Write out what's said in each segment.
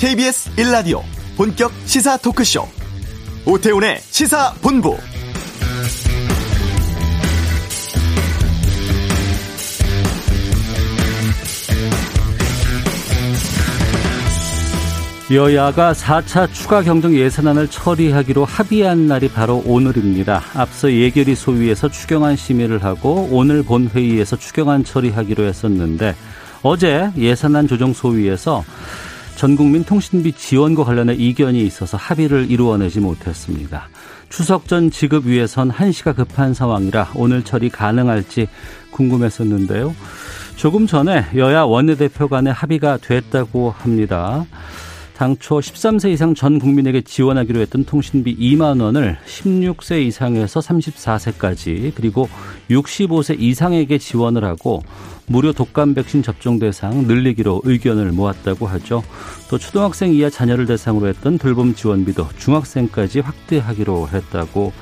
KBS 1라디오 본격 시사 토크쇼 오태훈의 시사본부 여야가 4차 추가 경정 예산안을 처리하기로 합의한 날이 바로 오늘입니다. 앞서 예결위 소위에서 추경안 심의를 하고 오늘 본회의에서 추경안 처리하기로 했었는데 어제 예산안 조정 소위에서 전국민 통신비 지원과 관련해 이견이 있어서 합의를 이루어내지 못했습니다. 추석 전 지급 위해선 한시가 급한 상황이라 오늘 처리 가능할지 궁금했었는데요. 조금 전에 여야 원내대표 간의 합의가 됐다고 합니다. 당초 13세 이상 전 국민에게 지원하기로 했던 통신비 2만 원을 16세 이상에서 34세까지 그리고 65세 이상에게 지원을 하고 무료 독감 백신 접종 대상 늘리기로 의견을 모았다고 하죠. 또 초등학생 이하 자녀를 대상으로 했던 돌봄 지원비도 중학생까지 확대하기로 했다고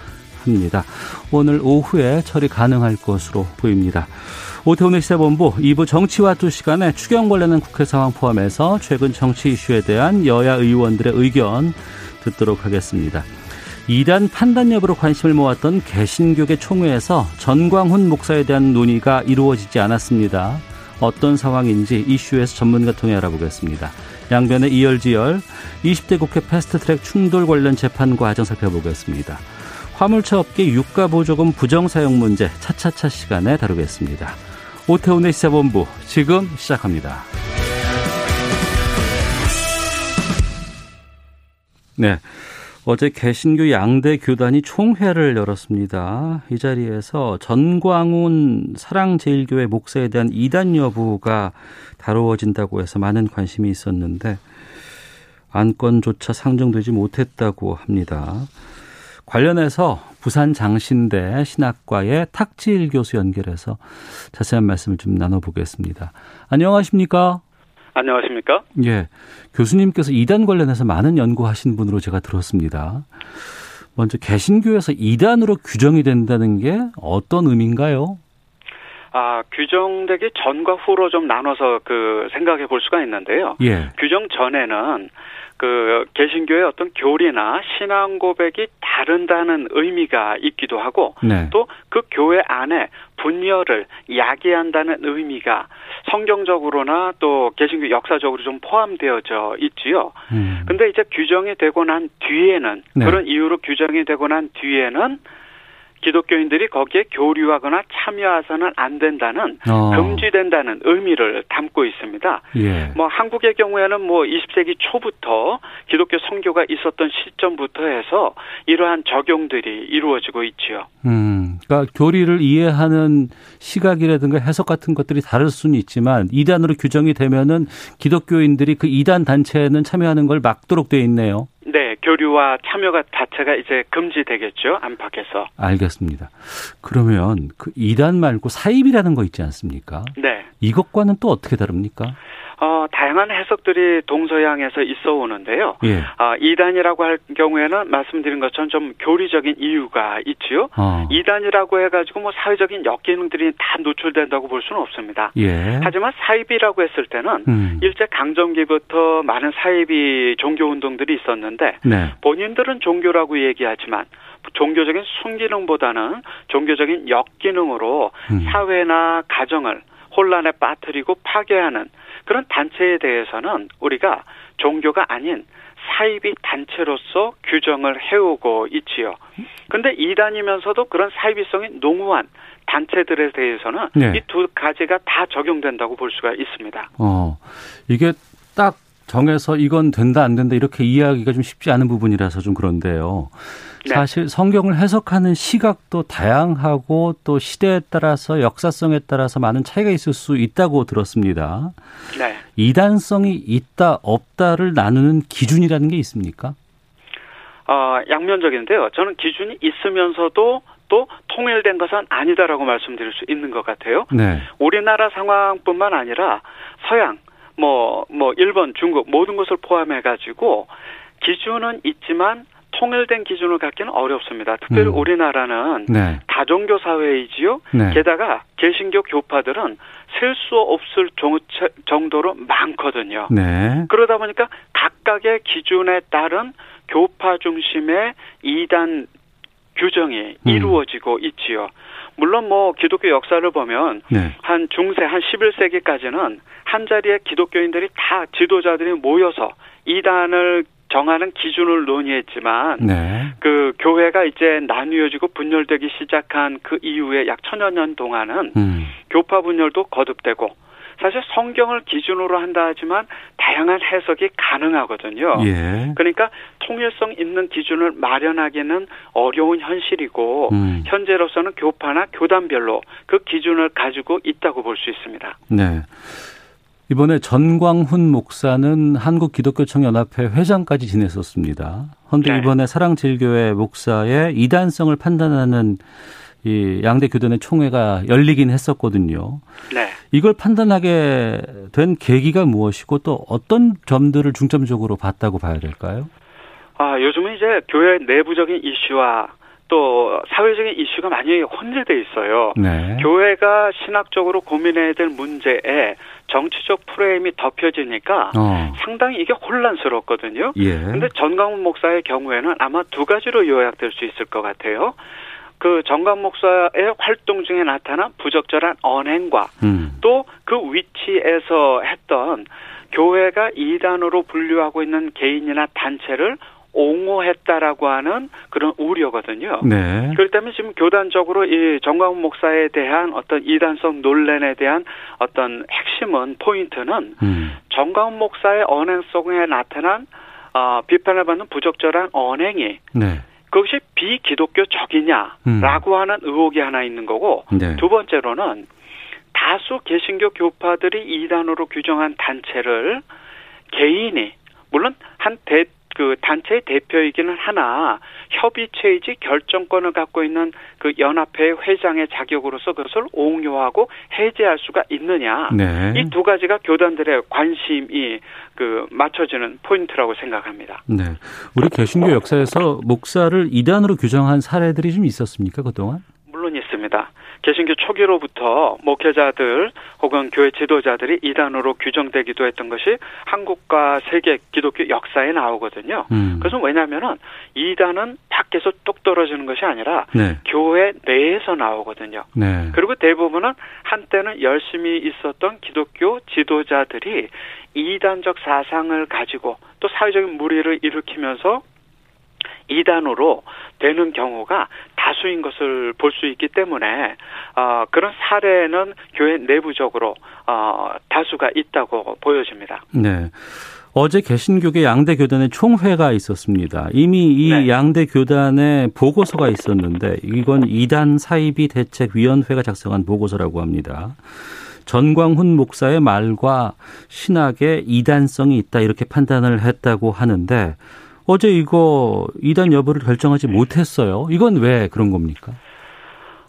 합니다. 오늘 오후에 처리 가능할 것으로 보입니다. 오태훈의 시사본부 2부 정치와 두 시간에 추경 관련한 국회 상황 포함해서 최근 정치 이슈에 대한 여야 의원들의 의견 듣도록 하겠습니다. 이단 판단 여부로 관심을 모았던 개신교계 총회에서 전광훈 목사에 대한 논의가 이루어지지 않았습니다. 어떤 상황인지 이슈에서 전문가 통해 알아보겠습니다. 양변의 이열지열 20대 국회 패스트트랙 충돌 관련 재판 과정 살펴보겠습니다. 화물차 업계 유가 보조금 부정 사용 문제 차차차 시간에 다루겠습니다. 오태훈의 시사본부 지금 시작합니다. 네. 어제 개신교 양대 교단이 총회를 열었습니다. 이 자리에서 전광훈 사랑제일교회 목사에 대한 이단 여부가 다루어진다고 해서 많은 관심이 있었는데 안건조차 상정되지 못했다고 합니다. 관련해서 부산 장신대 신학과의 탁지일 교수 연결해서 자세한 말씀을 좀 나눠보겠습니다. 안녕하십니까? 안녕하십니까? 예. 교수님께서 이단 관련해서 많은 연구하신 분으로 제가 들었습니다. 먼저 개신교에서 이단으로 규정이 된다는 게 어떤 의미인가요? 아, 규정되기 전과 후로 좀 나눠서 그 생각해 볼 수가 있는데요. 예. 규정 전에는 그 개신교의 어떤 교리나 신앙 고백이 다른다는 의미가 있기도 하고 네. 또그 교회 안에 분열을 야기한다는 의미가 성경적으로나 또 개신교 역사적으로 좀 포함되어져 있지요. 음. 근데 이제 규정이 되고 난 뒤에는 네. 그런 이유로 규정이 되고 난 뒤에는 기독교인들이 거기에 교류하거나 참여해서는 안 된다는 어. 금지된다는 의미를 담고 있습니다. 예. 뭐 한국의 경우에는 뭐 20세기 초부터 기독교 선교가 있었던 시점부터 해서 이러한 적용들이 이루어지고 있지요. 음. 그러니까 교리를 이해하는 시각이라든가 해석 같은 것들이 다를 수는 있지만 이단으로 규정이 되면은 기독교인들이 그 이단 단체에는 참여하는 걸 막도록 돼 있네요. 네, 교류와 참여가 자체가 이제 금지되겠죠. 안팎에서. 알겠습니다. 그러면 그 이단 말고 사입이라는 거 있지 않습니까? 네. 이것과는 또 어떻게 다릅니까? 어, 다양한 해석들이 동서양에서 있어 오는데요. 예. 아, 이단이라고 할 경우에는 말씀드린 것처럼 좀 교리적인 이유가 있지요. 어. 이단이라고 해가지고 뭐 사회적인 역기능들이 다 노출된다고 볼 수는 없습니다. 예. 하지만 사입이라고 했을 때는 음. 일제 강점기부터 많은 사입이 종교 운동들이 있었는데 네. 본인들은 종교라고 얘기하지만 종교적인 순기능보다는 종교적인 역기능으로 음. 사회나 가정을 혼란에 빠뜨리고 파괴하는 그런 단체에 대해서는 우리가 종교가 아닌 사이비 단체로서 규정을 해오고 있지요. 근데 이단이면서도 그런 사이비성이 농후한 단체들에 대해서는 네. 이두 가지가 다 적용된다고 볼 수가 있습니다. 어. 이게 딱 정해서 이건 된다 안 된다 이렇게 이해하기가 좀 쉽지 않은 부분이라서 좀 그런데요. 네. 사실 성경을 해석하는 시각도 다양하고 또 시대에 따라서 역사성에 따라서 많은 차이가 있을 수 있다고 들었습니다. 네. 이단성이 있다 없다를 나누는 기준이라는 게 있습니까? 어, 양면적인데요. 저는 기준이 있으면서도 또 통일된 것은 아니다라고 말씀드릴 수 있는 것 같아요. 네. 우리나라 상황뿐만 아니라 서양, 뭐, 뭐, 일본, 중국 모든 것을 포함해 가지고 기준은 있지만 통일된 기준을 갖기는 어렵습니다. 특별히 음. 우리나라는 네. 다종교 사회이지요. 네. 게다가 개신교 교파들은 셀 수 없을 정- 정도로 많거든요. 네. 그러다 보니까 각각의 기준에 따른 교파 중심의 이단 규정이 음. 이루어지고 있지요. 물론 뭐 기독교 역사를 보면 네. 한 중세 한 11세기까지는 한 자리에 기독교인들이 다 지도자들이 모여서 이단을 정하는 기준을 논의했지만 네. 그 교회가 이제 나뉘어지고 분열되기 시작한 그 이후에 약 천여 년 동안은 음. 교파 분열도 거듭되고 사실 성경을 기준으로 한다 하지만 다양한 해석이 가능하거든요. 예. 그러니까 통일성 있는 기준을 마련하기는 어려운 현실이고 음. 현재로서는 교파나 교단별로 그 기준을 가지고 있다고 볼 수 있습니다. 네. 이번에 전광훈 목사는 한국기독교청연합회 회장까지 지냈었습니다. 그런데 네. 이번에 사랑제일교회 목사의 이단성을 판단하는 이 양대 교단의 총회가 열리긴 했었거든요. 네. 이걸 판단하게 된 계기가 무엇이고 또 어떤 점들을 중점적으로 봤다고 봐야 될까요? 아, 요즘은 이제 교회 내부적인 이슈와 또 사회적인 이슈가 많이 혼재돼 있어요. 네. 교회가 신학적으로 고민해야 될 문제에 정치적 프레임이 덮여지니까 어. 상당히 이게 혼란스럽거든요. 예. 근데 전광훈 목사의 경우에는 아마 두 가지로 요약될 수 있을 것 같아요. 그 전광훈 목사의 활동 중에 나타난 부적절한 언행과 음. 또그 위치에서 했던 교회가 이단으로 분류하고 있는 개인이나 단체를 옹호했다라고 하는 그런 우려거든요. 네. 그렇기 때문에 지금 교단적으로 이 정광훈 목사에 대한 어떤 이단성 논란에 대한 어떤 핵심은 포인트는 음. 정광훈 목사의 언행 속에 나타난 어, 비판을 받는 부적절한 언행이 네. 그것이 비기독교적이냐라고 하는 의혹이 하나 있는 거고 네. 두 번째로는 다수 개신교 교파들이 이단으로 규정한 단체를 개인이 물론 한 대 그 단체의 대표이기는 하나 협의체이지 결정권을 갖고 있는 그 연합회 회장의 자격으로서 그것을 옹호하고 해제할 수가 있느냐 네. 이두 가지가 교단들의 관심이 그 맞춰지는 포인트라고 생각합니다. 네. 우리 개신교 역사에서 목사를 이단으로 규정한 사례들이 좀 있었습니까, 그동안? 물론 있습니다. 개신교 초기로부터 목회자들 혹은 교회 지도자들이 이단으로 규정되기도 했던 것이 한국과 세계 기독교 역사에 나오거든요. 음. 그것은 왜냐하면은 이단은 밖에서 뚝 떨어지는 것이 아니라 네. 교회 내에서 나오거든요. 네. 그리고 대부분은 한때는 열심히 있었던 기독교 지도자들이 이단적 사상을 가지고 또 사회적인 무리를 일으키면서 이단으로 되는 경우가 다수인 것을 볼 수 있기 때문에 어, 그런 사례는 교회 내부적으로 어, 다수가 있다고 보여집니다. 네. 어제 개신교계 양대 교단의 총회가 있었습니다. 이미 이 네. 양대 교단의 보고서가 있었는데 이건 이단 사이비 대책 위원회가 작성한 보고서라고 합니다. 전광훈 목사의 말과 신학에 이단성이 있다 이렇게 판단을 했다고 하는데 어제 이거 이단 여부를 결정하지 못했어요. 이건 왜 그런 겁니까?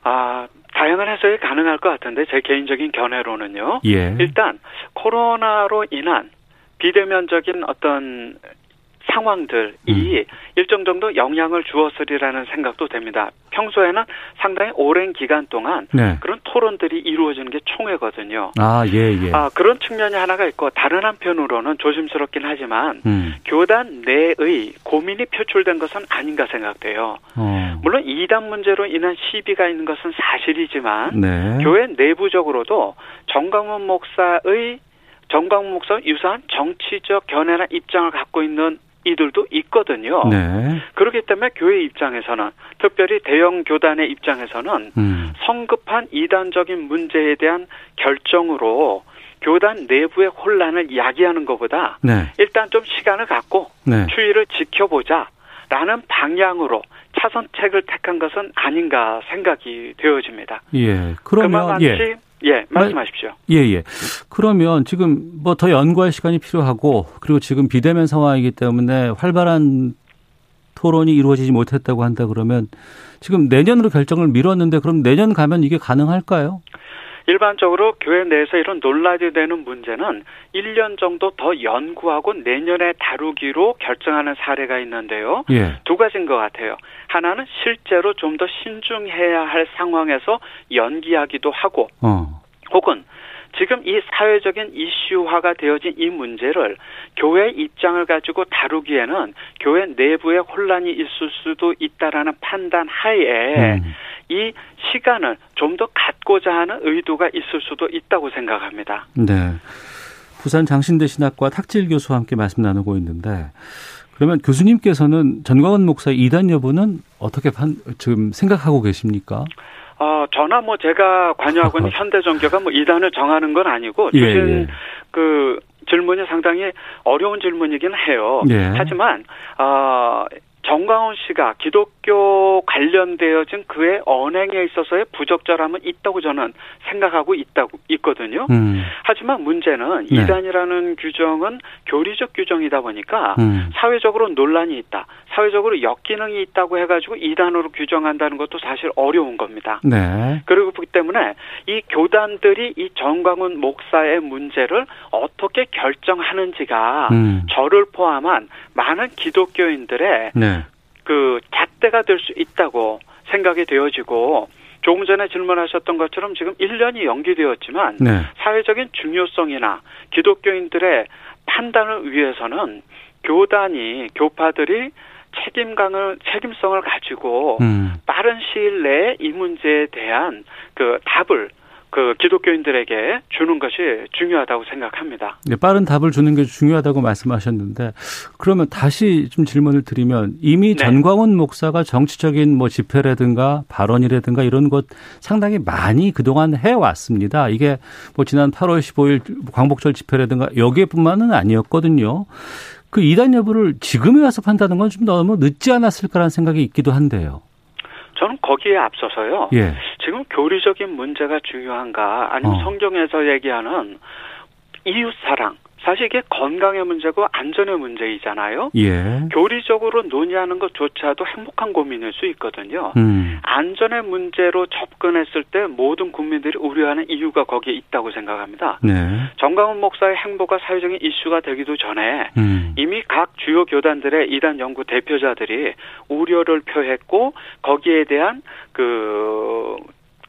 아, 다양한 해석이 가능할 것 같은데 제 개인적인 견해로는요. 예. 일단 코로나로 인한 비대면적인 어떤 상황들이 음. 일정 정도 영향을 주었으리라는 생각도 됩니다. 평소에는 상당히 오랜 기간 동안 네. 그런 토론들이 이루어지는 게 총회거든요. 아, 예, 예. 아, 그런 측면이 하나가 있고 다른 한편으로는 조심스럽긴 하지만 음. 교단 내의 고민이 표출된 것은 아닌가 생각돼요. 어. 물론 이단 문제로 인한 시비가 있는 것은 사실이지만 네. 교회 내부적으로도 정광훈 목사의 정광훈 목사 유사한 정치적 견해나 입장을 갖고 있는 이들도 있거든요. 네. 그렇기 때문에 교회 입장에서는 특별히 대형 교단의 입장에서는 음. 성급한 이단적인 문제에 대한 결정으로 교단 내부의 혼란을 야기하는 것보다 네. 일단 좀 시간을 갖고 네. 추이를 지켜보자라는 방향으로 차선책을 택한 것은 아닌가 생각이 되어집니다. 예. 그러면 그만치 예. 예, 말씀하십시오. 예, 예. 그러면 지금 뭐 더 연구할 시간이 필요하고 그리고 지금 비대면 상황이기 때문에 활발한 토론이 이루어지지 못했다고 한다 그러면 지금 내년으로 결정을 미뤘는데 그럼 내년 가면 이게 가능할까요? 일반적으로 교회 내에서 이런 논란이 되는 문제는 1년 정도 더 연구하고 내년에 다루기로 결정하는 사례가 있는데요. 예. 두 가지인 것 같아요. 하나는 실제로 좀 더 신중해야 할 상황에서 연기하기도 하고, 어. 혹은 지금 이 사회적인 이슈화가 되어진 이 문제를 교회 입장을 가지고 다루기에는 교회 내부에 혼란이 있을 수도 있다라는 판단 하에 음. 이 시간을 좀 더 갖고자 하는 의도가 있을 수도 있다고 생각합니다. 네. 부산 장신대 신학과 탁질 교수와 함께 말씀 나누고 있는데 그러면 교수님께서는 전광훈 목사의 이단 여부는 어떻게 판, 지금 생각하고 계십니까? 어, 저나 뭐 제가 관여하고 있는 현대 종교가 뭐 이단을 정하는 건 아니고 주신 예, 예. 그 질문이 상당히 어려운 질문이긴 해요. 예. 하지만 어 정광훈 씨가 기독교 관련되어진 그의 언행에 있어서의 부적절함은 있다고 저는 생각하고 있다고 있거든요. 음. 하지만 문제는 네. 이단이라는 규정은 교리적 규정이다 보니까 음. 사회적으로 논란이 있다. 사회적으로 역기능이 있다고 해가지고 이단으로 규정한다는 것도 사실 어려운 겁니다. 네. 그리고 그렇기 때문에 이 교단들이 이 정광훈 목사의 문제를 어떻게 결정하는지가 음. 저를 포함한 많은 기독교인들의 네. 그 잣대가 될 수 있다고 생각이 되어지고 조금 전에 질문하셨던 것처럼 지금 1년이 연기되었지만 네. 사회적인 중요성이나 기독교인들의 판단을 위해서는 교단이 교파들이 책임감을 책임성을 가지고 음. 빠른 시일 내에 이 문제에 대한 그 답을 그 기독교인들에게 주는 것이 중요하다고 생각합니다. 네, 빠른 답을 주는 게 중요하다고 말씀하셨는데 그러면 다시 좀 질문을 드리면 이미 네. 전광훈 목사가 정치적인 뭐 집회라든가 발언이라든가 이런 것 상당히 많이 그동안 해 왔습니다. 이게 뭐 지난 8월 15일 광복절 집회라든가 여기에뿐만은 아니었거든요. 그 이단 여부를 지금에 와서 판다는 건 좀 너무 늦지 않았을까라는 생각이 있기도 한데요. 저는 거기에 앞서서요. 예. 지금 교리적인 문제가 중요한가 아니면 어. 성경에서 얘기하는 이웃 사랑 사실 이게 건강의 문제고 안전의 문제이잖아요. 예. 교리적으로 논의하는 것조차도 행복한 고민일 수 있거든요. 음. 안전의 문제로 접근했을 때 모든 국민들이 우려하는 이유가 거기에 있다고 생각합니다. 네. 정강훈 목사의 행보가 사회적인 이슈가 되기도 전에 음. 이미 각 주요 교단들의 이단 연구 대표자들이 우려를 표했고 거기에 대한 그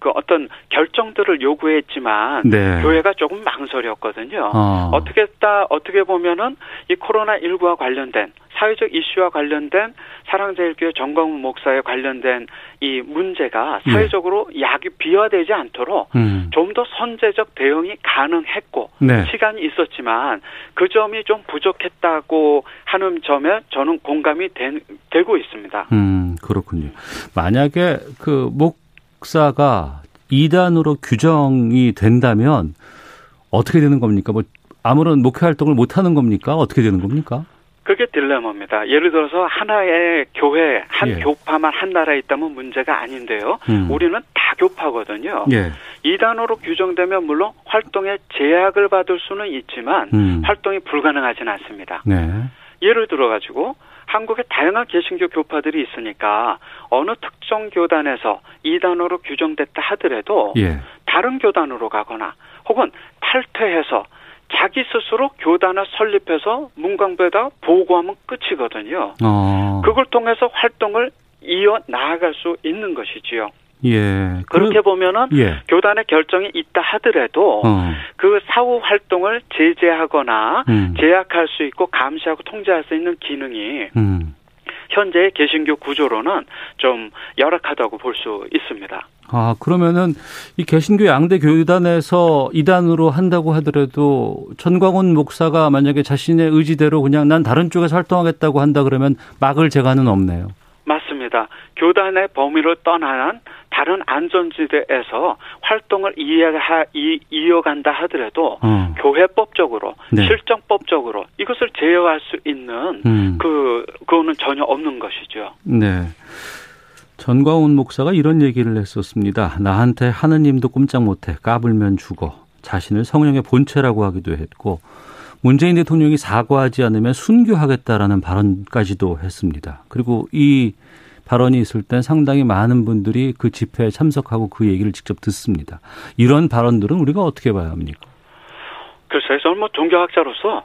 그 어떤 결정들을 요구했지만 네. 교회가 조금 망설였거든요. 어. 어떻게 따 어떻게 보면은 이 코로나 19와 관련된 사회적 이슈와 관련된 사랑제일교회 정광훈 목사에 관련된 이 문제가 네. 사회적으로 네. 약이 비화되지 않도록 음. 좀더 선제적 대응이 가능했고 네. 시간이 있었지만 그 점이 좀 부족했다고 하는 점에 저는 공감이 되, 되고 있습니다. 음 그렇군요. 만약에 그 목 역사가 이단으로 규정이 된다면 어떻게 되는 겁니까? 뭐 아무런 목회 활동을 못 하는 겁니까? 어떻게 되는 겁니까? 그게 딜레마입니다. 예를 들어서 하나의 교회, 한 예. 교파만 한 나라에 있다면 문제가 아닌데요. 음. 우리는 다 교파거든요. 예. 이단으로 규정되면 물론 활동에 제약을 받을 수는 있지만 음. 활동이 불가능하지는 않습니다. 네. 예를 들어 가지고 한국에 다양한 개신교 교파들이 있으니까 어느 특정 교단에서 이단으로 규정됐다 하더라도 예. 다른 교단으로 가거나 혹은 탈퇴해서 자기 스스로 교단을 설립해서 문광부에다 보고하면 끝이거든요. 어. 그걸 통해서 활동을 이어 나아갈 수 있는 것이지요. 예. 그렇게 보면은 예. 교단의 결정이 있다 하더라도 어. 그 사후 활동을 제재하거나 음. 제약할 수 있고 감시하고 통제할 수 있는 기능이 음. 현재의 개신교 구조로는 좀 열악하다고 볼 수 있습니다. 아, 그러면은 이 개신교 양대 교단에서 이단으로 한다고 하더라도 전광훈 목사가 만약에 자신의 의지대로 그냥 난 다른 쪽에서 활동하겠다고 한다 그러면 막을 재가는 없네요. 맞습니다. 교단의 범위를 떠나는 다른 안전지대에서 활동을 이해하, 이, 이어간다 하더라도 어. 교회법적으로 네. 실정법적으로 이것을 제어할 수 있는 음. 그 그거는 전혀 없는 것이죠. 네. 전광훈 목사가 이런 얘기를 했었습니다. 나한테 하느님도 꼼짝 못해 까불면 죽어 자신을 성령의 본체라고 하기도 했고 문재인 대통령이 사과하지 않으면 순교하겠다라는 발언까지도 했습니다. 그리고 이 발언이 있을 땐 상당히 많은 분들이 그 집회에 참석하고 그 얘기를 직접 듣습니다. 이런 발언들은 우리가 어떻게 봐야 합니까? 글쎄요, 저는 뭐 종교학자로서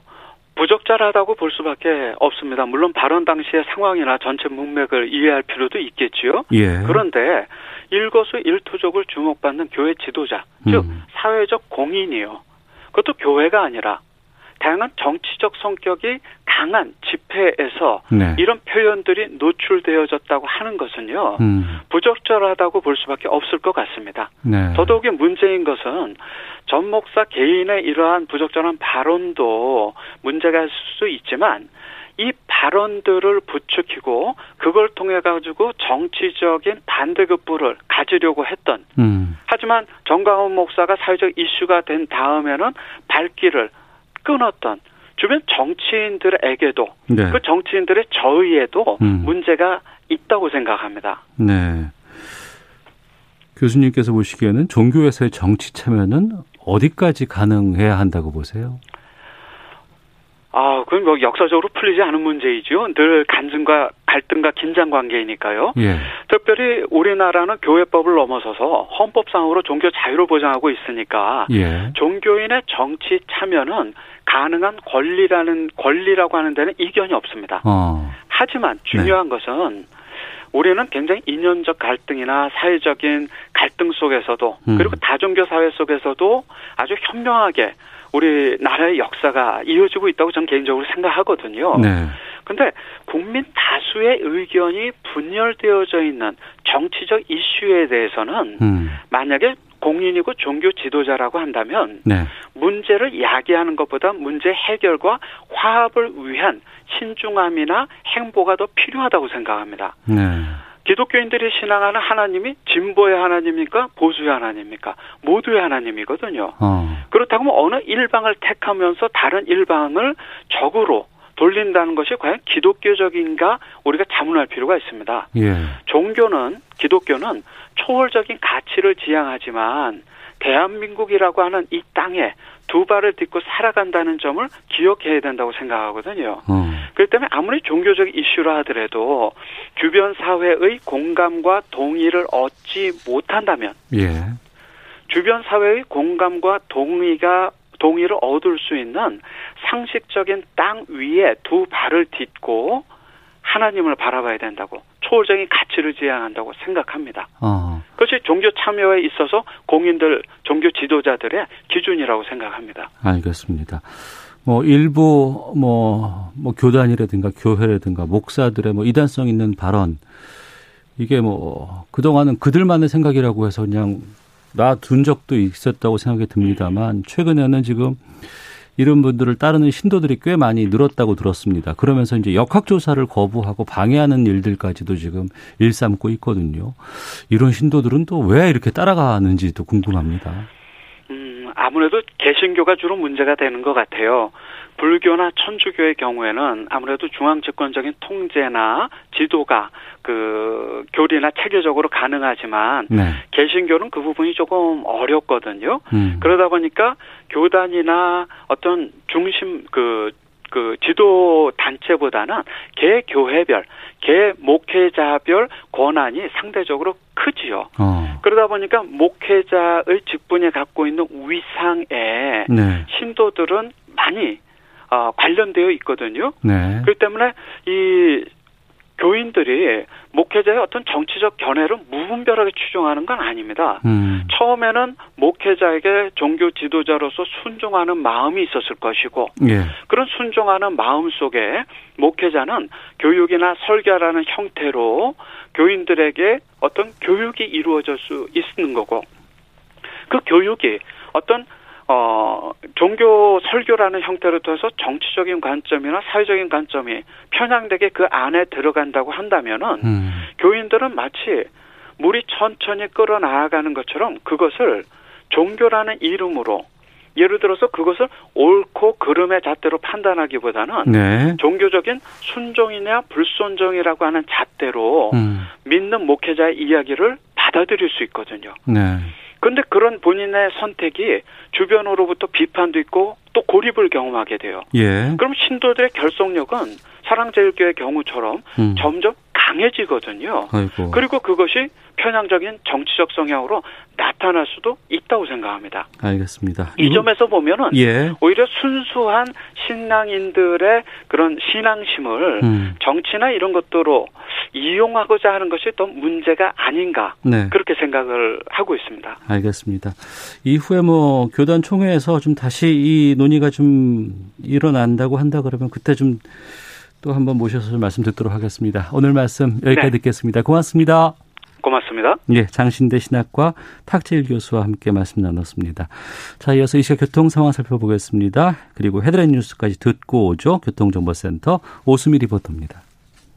부적절하다고 볼 수밖에 없습니다. 물론 발언 당시의 상황이나 전체 문맥을 이해할 필요도 있겠지요. 예. 그런데 일거수 일투족을 주목받는 교회 지도자, 즉 음. 사회적 공인이요. 그것도 교회가 아니라 다양한 정치적 성격이 강한 집회에서 네. 이런 표현들이 노출되어졌다고 하는 것은요. 음. 부적절하다고 볼 수밖에 없을 것 같습니다. 네. 더더욱이 문제인 것은 전 목사 개인의 이러한 부적절한 발언도 문제가 있을 수 있지만 이 발언들을 부추기고 그걸 통해 가지고 정치적인 반대급부를 가지려고 했던 음. 하지만 정강훈 목사가 사회적 이슈가 된 다음에는 발길을 끊었던 주변 정치인들에게도 네. 그 정치인들의 저의에도 음. 문제가 있다고 생각합니다. 네. 교수님께서 보시기에는 종교에서의 정치 참여는 어디까지 가능해야 한다고 보세요? 아, 그건 뭐 역사적으로 풀리지 않은 문제이죠. 늘 간증과 갈등과 긴장 관계이니까요. 예. 특별히 우리나라는 교회법을 넘어서서 헌법상으로 종교 자유를 보장하고 있으니까 예. 종교인의 정치 참여는 가능한 권리라는 권리라고 하는 데는 이견이 없습니다. 어. 하지만 중요한 것은 우리는 굉장히 이념적 갈등이나 사회적인 갈등 속에서도 음. 그리고 다종교 사회 속에서도 아주 현명하게 우리 나라의 역사가 이어지고 있다고 저는 개인적으로 생각하거든요. 네. 근데 국민 다수의 의견이 분열되어져 있는 정치적 이슈에 대해서는 음. 만약에 공인이고 종교 지도자라고 한다면 네. 문제를 야기하는 것보다 문제 해결과 화합을 위한 신중함이나 행보가 더 필요하다고 생각합니다. 네. 기독교인들이 신앙하는 하나님이 진보의 하나님입니까? 보수의 하나님입니까? 모두의 하나님이거든요. 어. 그렇다고 면 어느 일방을 택하면서 다른 일방을 적으로 돌린다는 것이 과연 기독교적인가 우리가 자문할 필요가 있습니다. 예. 종교는 기독교는 초월적인 가치를 지향하지만 대한민국이라고 하는 이 땅에 두 발을 딛고 살아간다는 점을 기억해야 된다고 생각하거든요. 어. 그렇기 때문에 아무리 종교적 이슈라 하더라도 주변 사회의 공감과 동의를 얻지 못한다면 예. 주변 사회의 공감과 동의가 동의를 얻을 수 있는 상식적인 땅 위에 두 발을 딛고 하나님을 바라봐야 된다고 초월적인 가치를 지향한다고 생각합니다. 어. 그것이 종교 참여에 있어서 공인들 종교 지도자들의 기준이라고 생각합니다. 알겠습니다. 뭐 일부 뭐, 뭐 교단이라든가 교회라든가 목사들의 뭐 이단성 있는 발언 이게 뭐 그동안은 그들만의 생각이라고 해서 그냥 놔둔 적도 있었다고 생각이 듭니다만 최근에는 지금 이런 분들을 따르는 신도들이 꽤 많이 늘었다고 들었습니다. 그러면서 이제 역학조사를 거부하고 방해하는 일들까지도 지금 일삼고 있거든요. 이런 신도들은 또 왜 이렇게 따라가는지도 궁금합니다. 음, 아무래도 개신교가 주로 문제가 되는 것 같아요. 불교나 천주교의 경우에는 아무래도 중앙 집권적인 통제나 지도가 그 교리나 체계적으로 가능하지만 네. 개신교는 그 부분이 조금 어렵거든요. 음. 그러다 보니까 교단이나 어떤 중심 그, 그 지도 단체보다는 개 교회별, 개 목회자별 권한이 상대적으로 크지요. 어. 그러다 보니까 목회자의 직분이 갖고 있는 위상에 네. 신도들은 많이 어, 관련되어 있거든요. 네. 그렇기 때문에 이 교인들이 목회자의 어떤 정치적 견해를 무분별하게 추종하는 건 아닙니다. 음. 처음에는 목회자에게 종교 지도자로서 순종하는 마음이 있었을 것이고 예. 그런 순종하는 마음 속에 목회자는 교육이나 설교라는 형태로 교인들에게 어떤 교육이 이루어질 수 있는 거고 그 교육이 어떤 어, 종교 설교라는 형태로 통해서 정치적인 관점이나 사회적인 관점이 편향되게 그 안에 들어간다고 한다면은 음. 교인들은 마치 물이 천천히 끌어나가는 것처럼 그것을 종교라는 이름으로 예를 들어서 그것을 옳고 그름의 잣대로 판단하기보다는 네. 종교적인 순종이냐 불순종이라고 하는 잣대로 음. 믿는 목회자의 이야기를 받아들일 수 있거든요. 네. 근데 그런 본인의 선택이 주변으로부터 비판도 있고 또 고립을 경험하게 돼요. 예. 그럼 신도들의 결속력은 사랑제일교의 경우처럼 음. 점점 강해지거든요. 아이고. 그리고 그것이 편향적인 정치적 성향으로 나타날 수도 있다고 생각합니다. 알겠습니다. 이 점에서 보면은 예. 오히려 순수한 신앙인들의 그런 신앙심을 음. 정치나 이런 것들로 이용하고자 하는 것이 더 문제가 아닌가 네. 그렇게 생각을 하고 있습니다. 알겠습니다. 이후에 뭐 교단 총회에서 좀 다시 이 논의가 좀 일어난다고 한다 그러면 그때 좀 또 한번 모셔서 말씀 듣도록 하겠습니다. 오늘 말씀 여기까지 네. 듣겠습니다. 고맙습니다. 고맙습니다. 예, 장신대 신학과 탁재일 교수와 함께 말씀 나눴습니다. 자, 이어서 이 시각 교통 상황 살펴보겠습니다. 그리고 헤드라인 뉴스까지 듣고 오죠. 교통정보센터 오수미 리포터입니다.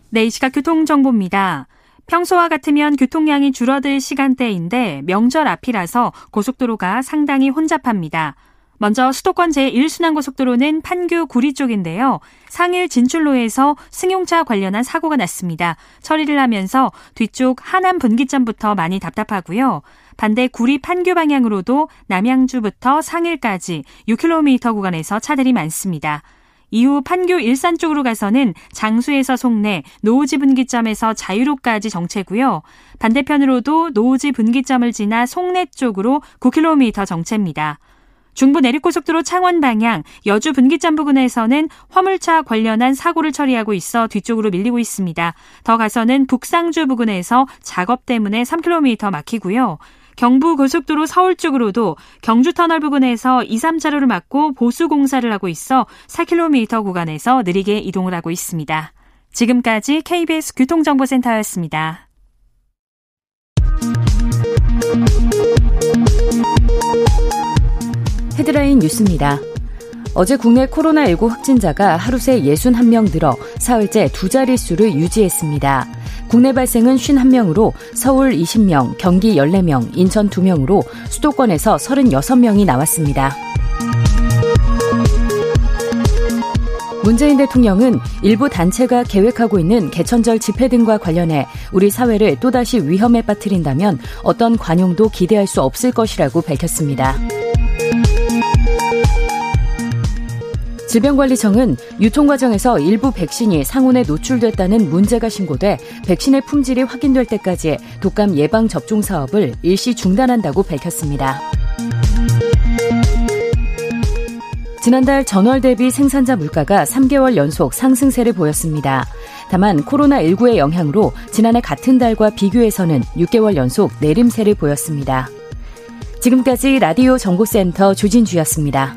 네, 이 시각 교통정보입니다. 평소와 같으면 교통량이 줄어들 시간대인데 명절 앞이라서 고속도로가 상당히 혼잡합니다. 먼저 수도권 제1순환 고속도로는 판교 구리 쪽인데요. 상일 진출로에서 승용차 관련한 사고가 났습니다. 처리를 하면서 뒤쪽 하남 분기점부터 많이 답답하고요. 반대 구리 판교 방향으로도 남양주부터 상일까지 6km 구간에서 차들이 많습니다. 이후 판교 일산 쪽으로 가서는 장수에서 송내, 노우지 분기점에서 자유로까지 정체고요. 반대편으로도 노우지 분기점을 지나 송내 쪽으로 9km 정체입니다. 중부 내륙고속도로 창원 방향 여주 분기점 부근에서는 화물차 관련한 사고를 처리하고 있어 뒤쪽으로 밀리고 있습니다. 더 가서는 북상주 부근에서 작업 때문에 3km 막히고요. 경부 고속도로 서울 쪽으로도 경주 터널 부근에서 2, 3차로를 막고 보수 공사를 하고 있어 4km 구간에서 느리게 이동을 하고 있습니다. 지금까지 KBS 교통정보센터였습니다. 헤드라인 뉴스입니다. 어제 국내 코로나19 확진자가 하루 새 61명 늘어 사흘째 두 자릿수를 유지했습니다. 국내 발생은 51명으로 서울 20명, 경기 14명, 인천 2명으로 수도권에서 36명이 나왔습니다. 문재인 대통령은 일부 단체가 계획하고 있는 개천절 집회 등과 관련해 우리 사회를 또다시 위험에 빠뜨린다면 어떤 관용도 기대할 수 없을 것이라고 밝혔습니다. 질병관리청은 유통 과정에서 일부 백신이 상온에 노출됐다는 문제가 신고돼 백신의 품질이 확인될 때까지 독감 예방 접종 사업을 일시 중단한다고 밝혔습니다. 지난달 전월 대비 생산자 물가가 3개월 연속 상승세를 보였습니다. 다만 코로나19의 영향으로 지난해 같은 달과 비교해서는 6개월 연속 내림세를 보였습니다. 지금까지 라디오 정보센터 조진주였습니다.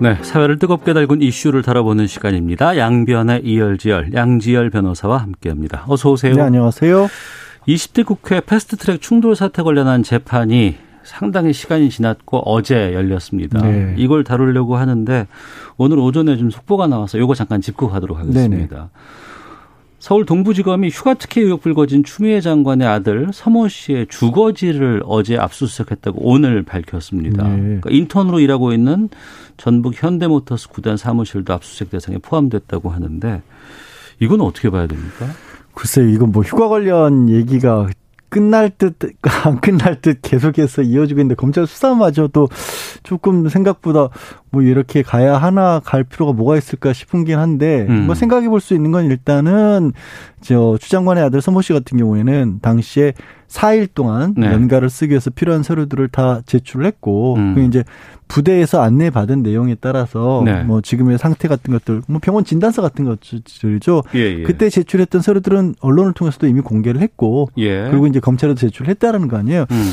네, 사회를 뜨겁게 달군 이슈를 다뤄보는 시간입니다. 양변의 이열지열, 양지열 변호사와 함께합니다. 어서 오세요. 네, 안녕하세요. 20대 국회 패스트트랙 충돌 사태 관련한 재판이 상당히 시간이 지났고 어제 열렸습니다. 네. 이걸 다루려고 하는데 오늘 오전에 좀 속보가 나와서 이거 잠깐 짚고 가도록 하겠습니다. 네네. 서울 동부지검이 휴가 특혜 의혹 불거진 추미애 장관의 아들 서모 씨의 주거지를 어제 압수수색했다고 오늘 밝혔습니다. 네. 그러니까 인턴으로 일하고 있는 전북 현대모터스 구단 사무실도 압수수색 대상에 포함됐다고 하는데 이건 어떻게 봐야 됩니까? 글쎄요, 이건 뭐 휴가 관련 얘기가 끝날 듯, 안 끝날 듯 계속해서 이어지고 있는데, 검찰 수사마저도 조금 생각보다 뭐 이렇게 가야 하나 갈 필요가 뭐가 있을까 싶은긴 한데, 음. 뭐 생각해 볼 수 있는 건 일단은, 저, 추장관의 아들 서모 씨 같은 경우에는 당시에 4일 동안 네. 연가를 쓰기 위해서 필요한 서류들을 다 제출을 했고, 음. 그 이제 부대에서 안내받은 내용에 따라서 네. 뭐 지금의 상태 같은 것들, 뭐 병원 진단서 같은 것들이죠. 예, 예. 그때 제출했던 서류들은 언론을 통해서도 이미 공개를 했고, 예. 그리고 이제 검찰에도 제출했다라는 거 아니에요. 음.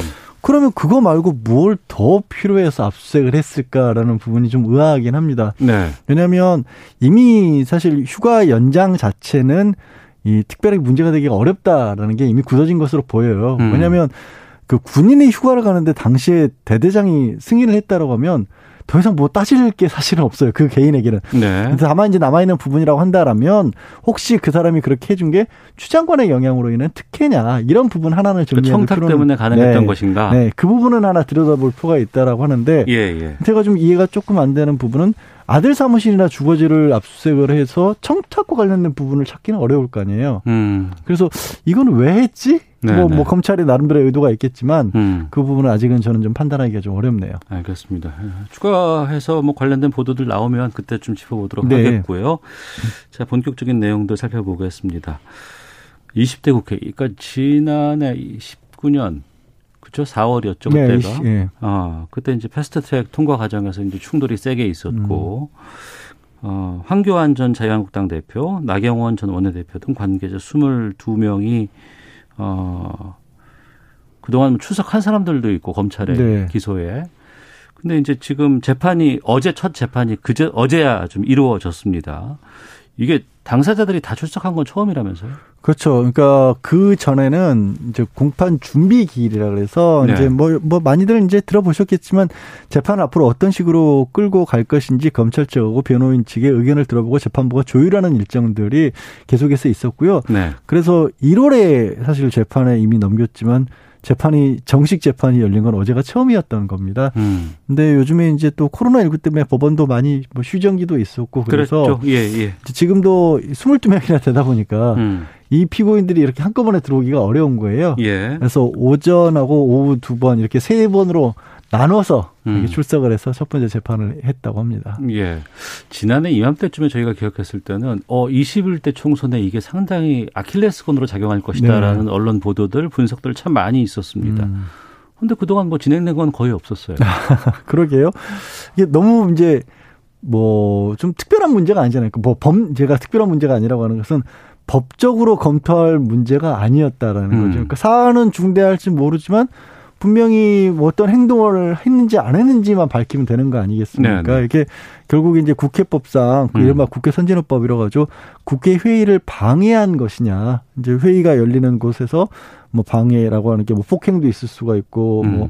그러면 그거 말고 뭘 더 필요해서 압수수색을 했을까라는 부분이 좀 의아하긴 합니다. 네. 왜냐하면 이미 사실 휴가 연장 자체는 이 특별하게 문제가 되기가 어렵다라는 게 이미 굳어진 것으로 보여요. 음. 왜냐하면 그 군인이 휴가를 가는데 당시에 대대장이 승인을 했다라고 하면 더 이상 뭐 따질 게 사실은 없어요. 그 개인에게는. 네. 다만 이제 남아있는 부분이라고 한다라면 혹시 그 사람이 그렇게 해준 게 추장관의 영향으로 인한 특혜냐 이런 부분 하나는 그 청탁 때문에 가능했던 네. 것인가. 네. 그 부분은 하나 들여다볼 필요가 있다라고 하는데 예, 예. 제가 좀 이해가 조금 안 되는 부분은 아들 사무실이나 주거지를 압수수색을 해서 청탁과 관련된 부분을 찾기는 어려울 거 아니에요. 음. 그래서 이건 왜 했지? 뭐, 뭐 검찰이 나름대로 의도가 있겠지만 음. 그 부분은 아직은 저는 좀 판단하기가 좀 어렵네요. 알겠습니다. 추가해서 뭐 관련된 보도들 나오면 그때 좀 짚어보도록 네. 하겠고요. 자 본격적인 내용도 살펴보겠습니다. 20대 국회, 그러니까 지난해 19년 그렇죠. 4월이었죠 그때가. 네, 20, 예. 어, 그때 이제 패스트트랙 통과 과정에서 이제 충돌이 세게 있었고 음. 어, 황교안 전 자유한국당 대표, 나경원 전 원내대표 등 관계자 22명이 어 그동안 추석한 사람들도 있고 검찰에 네. 기소에. 근데 이제 지금 재판이 어제 첫 재판이 그제 어제야 좀 이루어졌습니다. 이게 당사자들이 다 출석한 건 처음이라면서요? 그렇죠. 그러니까 그 전에는 이제 공판 준비 기일이라 그래서 네. 이제 뭐, 뭐 많이들 이제 들어보셨겠지만 재판을 앞으로 어떤 식으로 끌고 갈 것인지 검찰 측하고 변호인 측의 의견을 들어보고 재판부가 조율하는 일정들이 계속해서 있었고요. 네. 그래서 1월에 사실 재판에 이미 넘겼지만 재판이 정식 재판이 열린 건 어제가 처음이었던 겁니다. 음. 근데 요즘에 이제 또 코로나 19 때문에 법원도 많이 뭐 휴정기도 있었고 그래서. 예, 예. 지금도 22명이나 되다 보니까 음. 이 피고인들이 이렇게 한꺼번에 들어오기가 어려운 거예요. 예. 그래서 오전하고 오후 두 번 이렇게 세 번으로 나눠서 음. 출석을 해서 첫 번째 재판을 했다고 합니다. 예. 지난해 이맘때쯤에 저희가 기억했을 때는 어 21대 총선에 이게 상당히 아킬레스건으로 작용할 것이다라는 네. 언론 보도들 분석들 참 많이 있었습니다. 음. 근데 그동안 뭐 진행된 건 거의 없었어요. 그러게요. 이게 너무 이제 뭐 좀 특별한 문제가 아니잖아요. 뭐 범죄가 특별한 문제가 아니라고 하는 것은 법적으로 검토할 문제가 아니었다라는 음. 거죠. 그러니까 사안은 중대할지 모르지만 분명히 뭐 어떤 행동을 했는지 안 했는지만 밝히면 되는 거 아니겠습니까? 네네. 네. 이렇게 결국 이제 국회법상 그 이른바 음. 국회 선진화법 이라 가지고 국회 회의를 방해한 것이냐. 이제 회의가 열리는 곳에서 뭐 방해라고 하는 게 뭐 폭행도 있을 수가 있고 음. 뭐,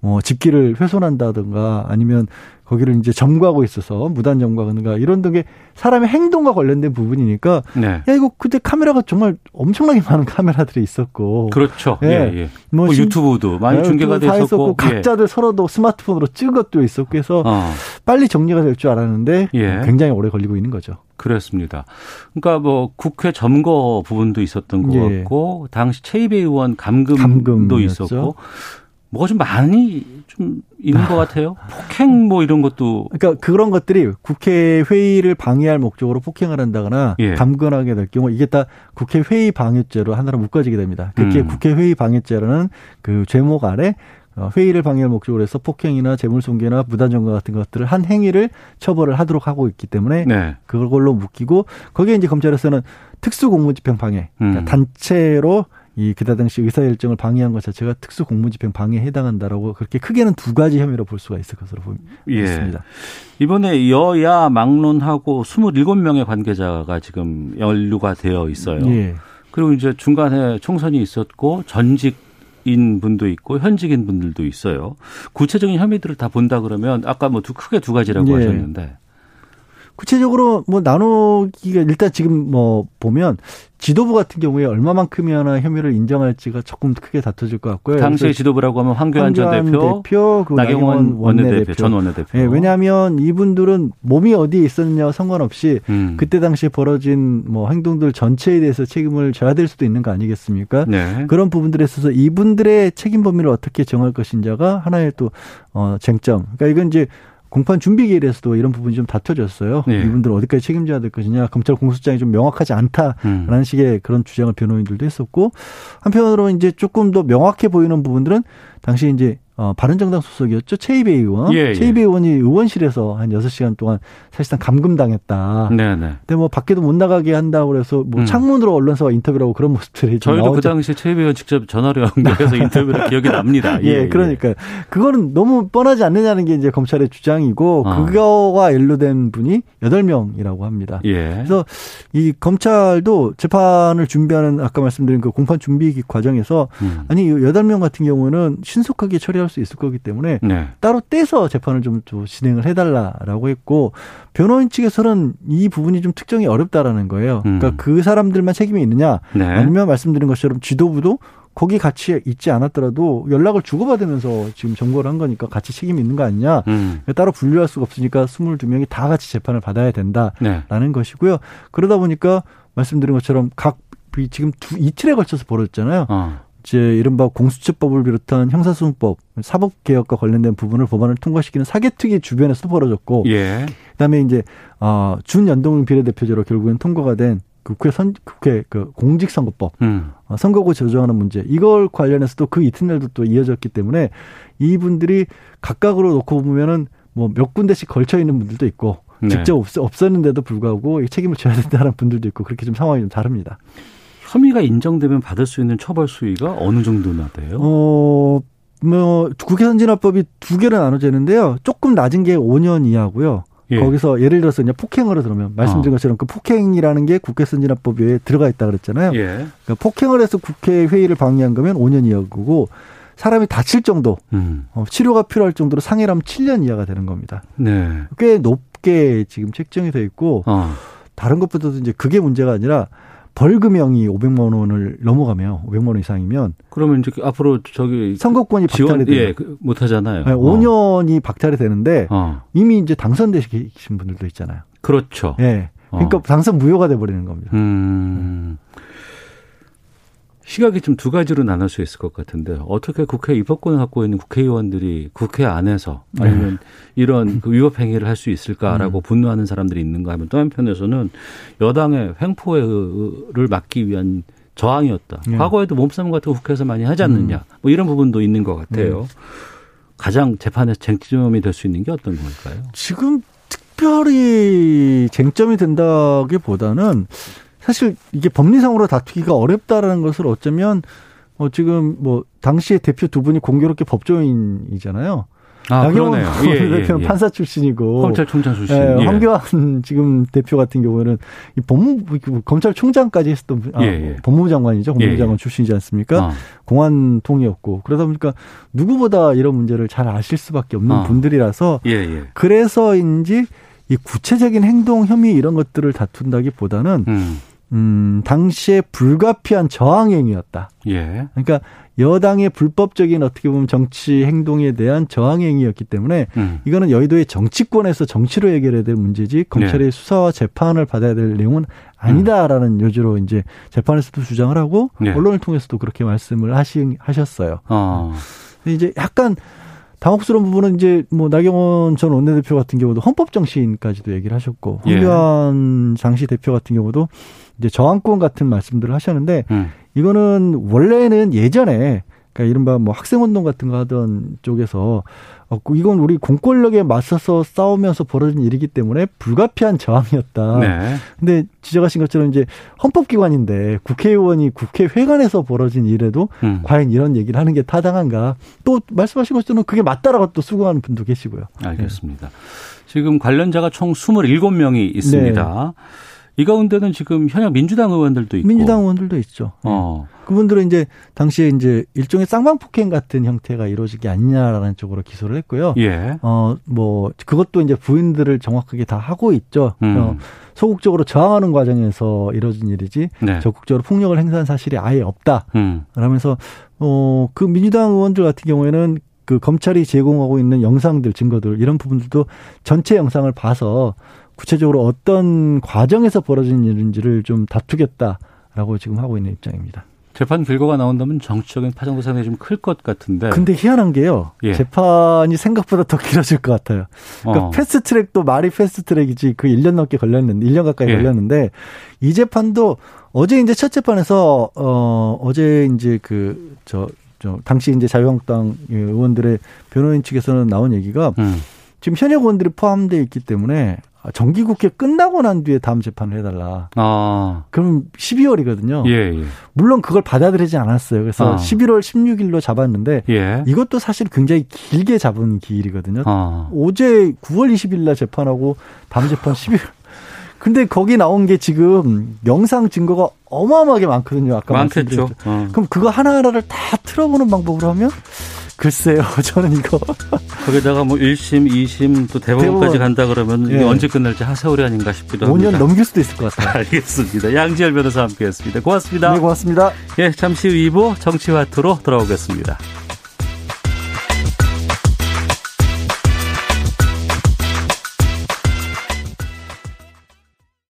뭐 집기를 훼손한다든가 아니면 거기를 이제 점거하고 있어서 무단 점거하는가 이런 등의 사람의 행동과 관련된 부분이니까 네. 야 이거 그때 카메라가 정말 엄청나게 많은 카메라들이 있었고 그렇죠. 예, 예. 예. 뭐, 뭐 유튜브도 많이 네, 중계가 됐었고 예. 각자들 서로도 스마트폰으로 찍은 것도 있었고 해서 어. 빨리 정리가 될 줄 알았는데 예. 굉장히 오래 걸리고 있는 거죠. 그렇습니다. 그러니까 뭐 국회 점거 부분도 있었던 것 예. 같고 당시 최이배 의원 감금도 감금이었죠. 있었고 뭐가 좀 많이 좀 있는 것 같아요. 폭행 뭐 이런 것도. 그러니까 그런 것들이 국회 회의를 방해할 목적으로 폭행을 한다거나 예. 감금하게 될 경우 이게 다 국회 회의 방해죄로 하나로 묶어지게 됩니다. 그게 음. 국회 회의 방해죄라는 그 죄목 아래 어, 회의를 방해할 목적으로 해서 폭행이나 재물손괴나 무단점거 같은 것들을 한 행위를 처벌을 하도록 하고 있기 때문에 네. 그걸로 묶이고 거기에 이제 검찰에서는 특수공무집행 방해, 그러니까 음. 단체로 이 그때 당시 의사 일정을 방해한 것 자체가 특수 공무집행 방해에 해당한다라고 그렇게 크게는 두 가지 혐의로 볼 수가 있을 것으로 보입니다. 예. 이번에 여야 막론하고 27명의 관계자가 지금 연루가 되어 있어요. 예. 그리고 이제 중간에 총선이 있었고 전직 인 분도 있고 현직인 분들도 있어요. 구체적인 혐의들을 다 본다 그러면 아까 뭐 두 크게 두 가지라고 예. 하셨는데 구체적으로 뭐 나누기가 일단 지금 뭐 보면 지도부 같은 경우에 얼마만큼이나 혐의를 인정할지가 조금 크게 다퉈질 것 같고요. 당시의 지도부라고 하면 황교안, 전 대표, 대표 그 나경원 원내대표, 전 원내대표. 네, 왜냐하면 이분들은 몸이 어디에 있었느냐와 상관없이 음. 그때 당시에 벌어진 뭐 행동들 전체에 대해서 책임을 져야 될 수도 있는 거 아니겠습니까? 네. 그런 부분들에 있어서 이분들의 책임 범위를 어떻게 정할 것인지가 하나의 또 어, 쟁점. 그러니까 이건 이제 공판 준비 기일에서도 이런 부분이 좀 다퉈졌어요. 네. 이분들 어디까지 책임져야 될 것이냐, 검찰 공소장이 좀 명확하지 않다라는 음. 식의 그런 주장을 변호인들도 했었고 한편으로 이제 조금 더 명확해 보이는 부분들은 당시 이제 어, 바른정당 소속이었죠. 최이배 의원. 예, 예. 최이배 의원이 의원실에서 한 여섯 시간 동안 사실상 감금당했다. 네네. 네. 근데 뭐 밖에도 못 나가게 한다고 그래서 뭐 음. 창문으로 언론사와 인터뷰를 하고 그런 모습들이 저희도 나오죠. 그 당시에 최이배 의원 직접 전화로 연결해서 인터뷰를 기억이 납니다. 예, 예, 그러니까 그거는 너무 뻔하지 않느냐는 게 이제 검찰의 주장이고 어. 그거와 연루된 분이 여덟 명이라고 합니다. 예. 그래서 이 검찰도 재판을 준비하는 아까 말씀드린 그 공판 준비 과정에서 음. 아니 여덟 명 같은 경우는 신속하게 처리할 불리할 수 있을 거기 때문에 네. 따로 떼서 재판을 좀, 좀 진행을 해달라라고 했고 변호인 측에서는 이 부분이 좀 특정이 어렵다라는 거예요. 음. 그러니까 그 사람들만 책임이 있느냐 네. 아니면 말씀드린 것처럼 지도부도 거기 같이 있지 않았더라도 연락을 주고받으면서 지금 정보를 한 거니까 같이 책임이 있는 거 아니냐. 음. 따로 분류할 수가 없으니까 22명이 다 같이 재판을 받아야 된다라는 네. 것이고요. 그러다 보니까 말씀드린 것처럼 각 지금 두 이틀에 걸쳐서 벌어졌잖아요. 어. 이제 이른바 공수처법을 비롯한 형사소송법, 사법개혁과 관련된 부분을 법안을 통과시키는 사개특위 주변에서 벌어졌고, 예. 그다음에 이제 어, 준연동 비례대표제로 결국엔 통과가 된 국회 선 국회 그 공직선거법 음. 어, 선거구 조정하는 문제 이걸 관련해서도 그 이튿날도 또 이어졌기 때문에 이분들이 각각으로 놓고 보면은 뭐 몇 군데씩 걸쳐 있는 분들도 있고 네. 직접 없, 없었는데도 불구하고 책임을 져야 된다는 분들도 있고 그렇게 좀 상황이 좀 다릅니다. 혐의가 인정되면 받을 수 있는 처벌 수위가 어느 정도나 돼요? 어, 뭐 국회 선진화법이 두 개로 나눠지는데요. 조금 낮은 게 5년 이하고요. 예. 거기서 예를 들어서 그냥 폭행으로 들으면 말씀드린 어. 것처럼 그 폭행이라는 게 국회 선진화법에 들어가 있다 그랬잖아요. 예. 그러니까 폭행을 해서 국회 회의를 방해한 거면 5년 이하고 사람이 다칠 정도 음. 어, 치료가 필요할 정도로 상해라면 7년 이하가 되는 겁니다. 네. 꽤 높게 지금 책정이 돼 있고 어. 다른 것보다도 이제 그게 문제가 아니라 벌금형이 500만 원을 넘어가면 500만 원 이상이면 그러면 이제 앞으로 저기 선거권이 박탈이 돼요. 예, 그못 하잖아요. 네, 5년이 어. 박탈이 되는데 어. 이미 이제 당선되신 분들도 있잖아요. 그렇죠. 예. 네. 그러니까 어. 당선 무효가 돼 버리는 겁니다. 음. 네. 시각이 좀 두 가지로 나눌 수 있을 것 같은데 어떻게 국회 입법권을 갖고 있는 국회의원들이 국회 안에서 아니면 네. 이런 그 위법 행위를 할 수 있을까라고 음. 분노하는 사람들이 있는가 하면 또 한편에서는 여당의 횡포를 막기 위한 저항이었다. 네. 과거에도 몸싸움 같은 거 국회에서 많이 하지 않느냐. 음. 뭐 이런 부분도 있는 것 같아요. 네. 가장 재판에서 쟁점이 될 수 있는 게 어떤 걸까요? 지금 특별히 쟁점이 된다기보다는 사실 이게 법리상으로 다투기가 어렵다라는 것을 어쩌면 어 지금 뭐 당시에 대표 두 분이 공교롭게 법조인이잖아요. 아, 양경원 예, 예, 대표는 예. 판사 출신이고 검찰총장 출신. 예, 예. 황교안 지금 대표 같은 경우에는 이 법무 검찰총장까지 했었던 아, 예, 법무부 장관이죠. 법무부 장관 출신이지 않습니까? 아. 공안 통이었고 그러다 보니까 누구보다 이런 문제를 잘 아실 수밖에 없는 아. 분들이라서 그래서인지 이 구체적인 행동 혐의 이런 것들을 다툰다기보다는 음. 음, 당시에 불가피한 저항행위였다. 예. 그러니까 여당의 불법적인 어떻게 보면 정치 행동에 대한 저항행위였기 때문에 음. 이거는 여의도의 정치권에서 정치로 해결해야 될 문제지 검찰의 네. 수사와 재판을 받아야 될 내용은 아니다라는 음. 요지로 이제 재판에서도 주장을 하고 네. 언론을 통해서도 그렇게 말씀을 하시, 하셨어요. 어. 이제 약간 당혹스러운 부분은 이제 뭐 나경원 전 원내대표 같은 경우도 헌법 정신까지도 얘기를 하셨고 예. 황교안 예. 장시 대표 같은 경우도 이제 저항권 같은 말씀들을 하셨는데 음. 이거는 원래는 예전에 그러니까 이른바 뭐 학생운동 같은 거 하던 쪽에서 어, 이건 우리 공권력에 맞서서 싸우면서 벌어진 일이기 때문에 불가피한 저항이었다. 네. 근데 지적하신 것처럼 이제 헌법기관인데 국회의원이 국회회관에서 벌어진 일에도 음. 과연 이런 얘기를 하는 게 타당한가? 또 말씀하신 것처럼 그게 맞다라고 또 수긍하는 분도 계시고요. 알겠습니다. 네. 지금 관련자가 총 27명이 있습니다. 네. 이 가운데는 지금 현역 민주당 의원들도 있고 민주당 의원들도 있죠. 어. 네. 그분들은 이제 당시에 이제 일종의 쌍방폭행 같은 형태가 이루어지기 아니냐라는 쪽으로 기소를 했고요. 예. 어뭐 그것도 이제 부인들을 정확하게 다 하고 있죠. 음. 어, 소극적으로 저항하는 과정에서 이루어진 일이지 네. 적극적으로 폭력을 행사한 사실이 아예 없다. 음. 그러면서 어그 민주당 의원들 같은 경우에는 그 검찰이 제공하고 있는 영상들 증거들 이런 부분들도 전체 영상을 봐서 구체적으로 어떤 과정에서 벌어진 일인지를 좀 다투겠다라고 지금 하고 있는 입장입니다. 재판 결과가 나온다면 정치적인 파장도 상당히 좀 클 것 같은데. 근데 희한한 게요. 예. 재판이 생각보다 더 길어질 것 같아요. 그러니까 어. 패스트 트랙도 말이 패스트 트랙이지 그 1년 넘게 걸렸는데, 1년 가까이 예. 걸렸는데, 이 재판도 어제 이제 첫 재판에서, 어, 어제 이제 그, 저, 저, 당시 이제 자유한국당 의원들의 변호인 측에서는 나온 얘기가 음. 지금 현역 의원들이 포함되어 있기 때문에 정기국회 끝나고 난 뒤에 다음 재판을 해달라. 아. 그럼 12월이거든요. 예, 예. 물론 그걸 받아들이지 않았어요. 그래서 아. 11월 16일로 잡았는데 예. 이것도 사실 굉장히 길게 잡은 기일이거든요. 아. 어제 9월 20일 날 재판하고 다음 재판 11월. 근데 거기 나온 게 지금 영상 증거가 어마어마하게 많거든요. 아까 많겠죠. 어. 그럼 그거 하나하나를 다 틀어보는 방법으로 하면 글쎄요, 저는 이거. 거기다가 뭐 1심, 2심 또 대법원까지 대법원. 간다 그러면 예. 언제 끝날지 하세월이 아닌가 싶기도 합니다. 5년 넘길 수도 있을 것 같아요. 알겠습니다. 양지열 변호사 함께 했습니다. 고맙습니다. 네, 고맙습니다. 예, 잠시 후 2부 정치화투로 돌아오겠습니다.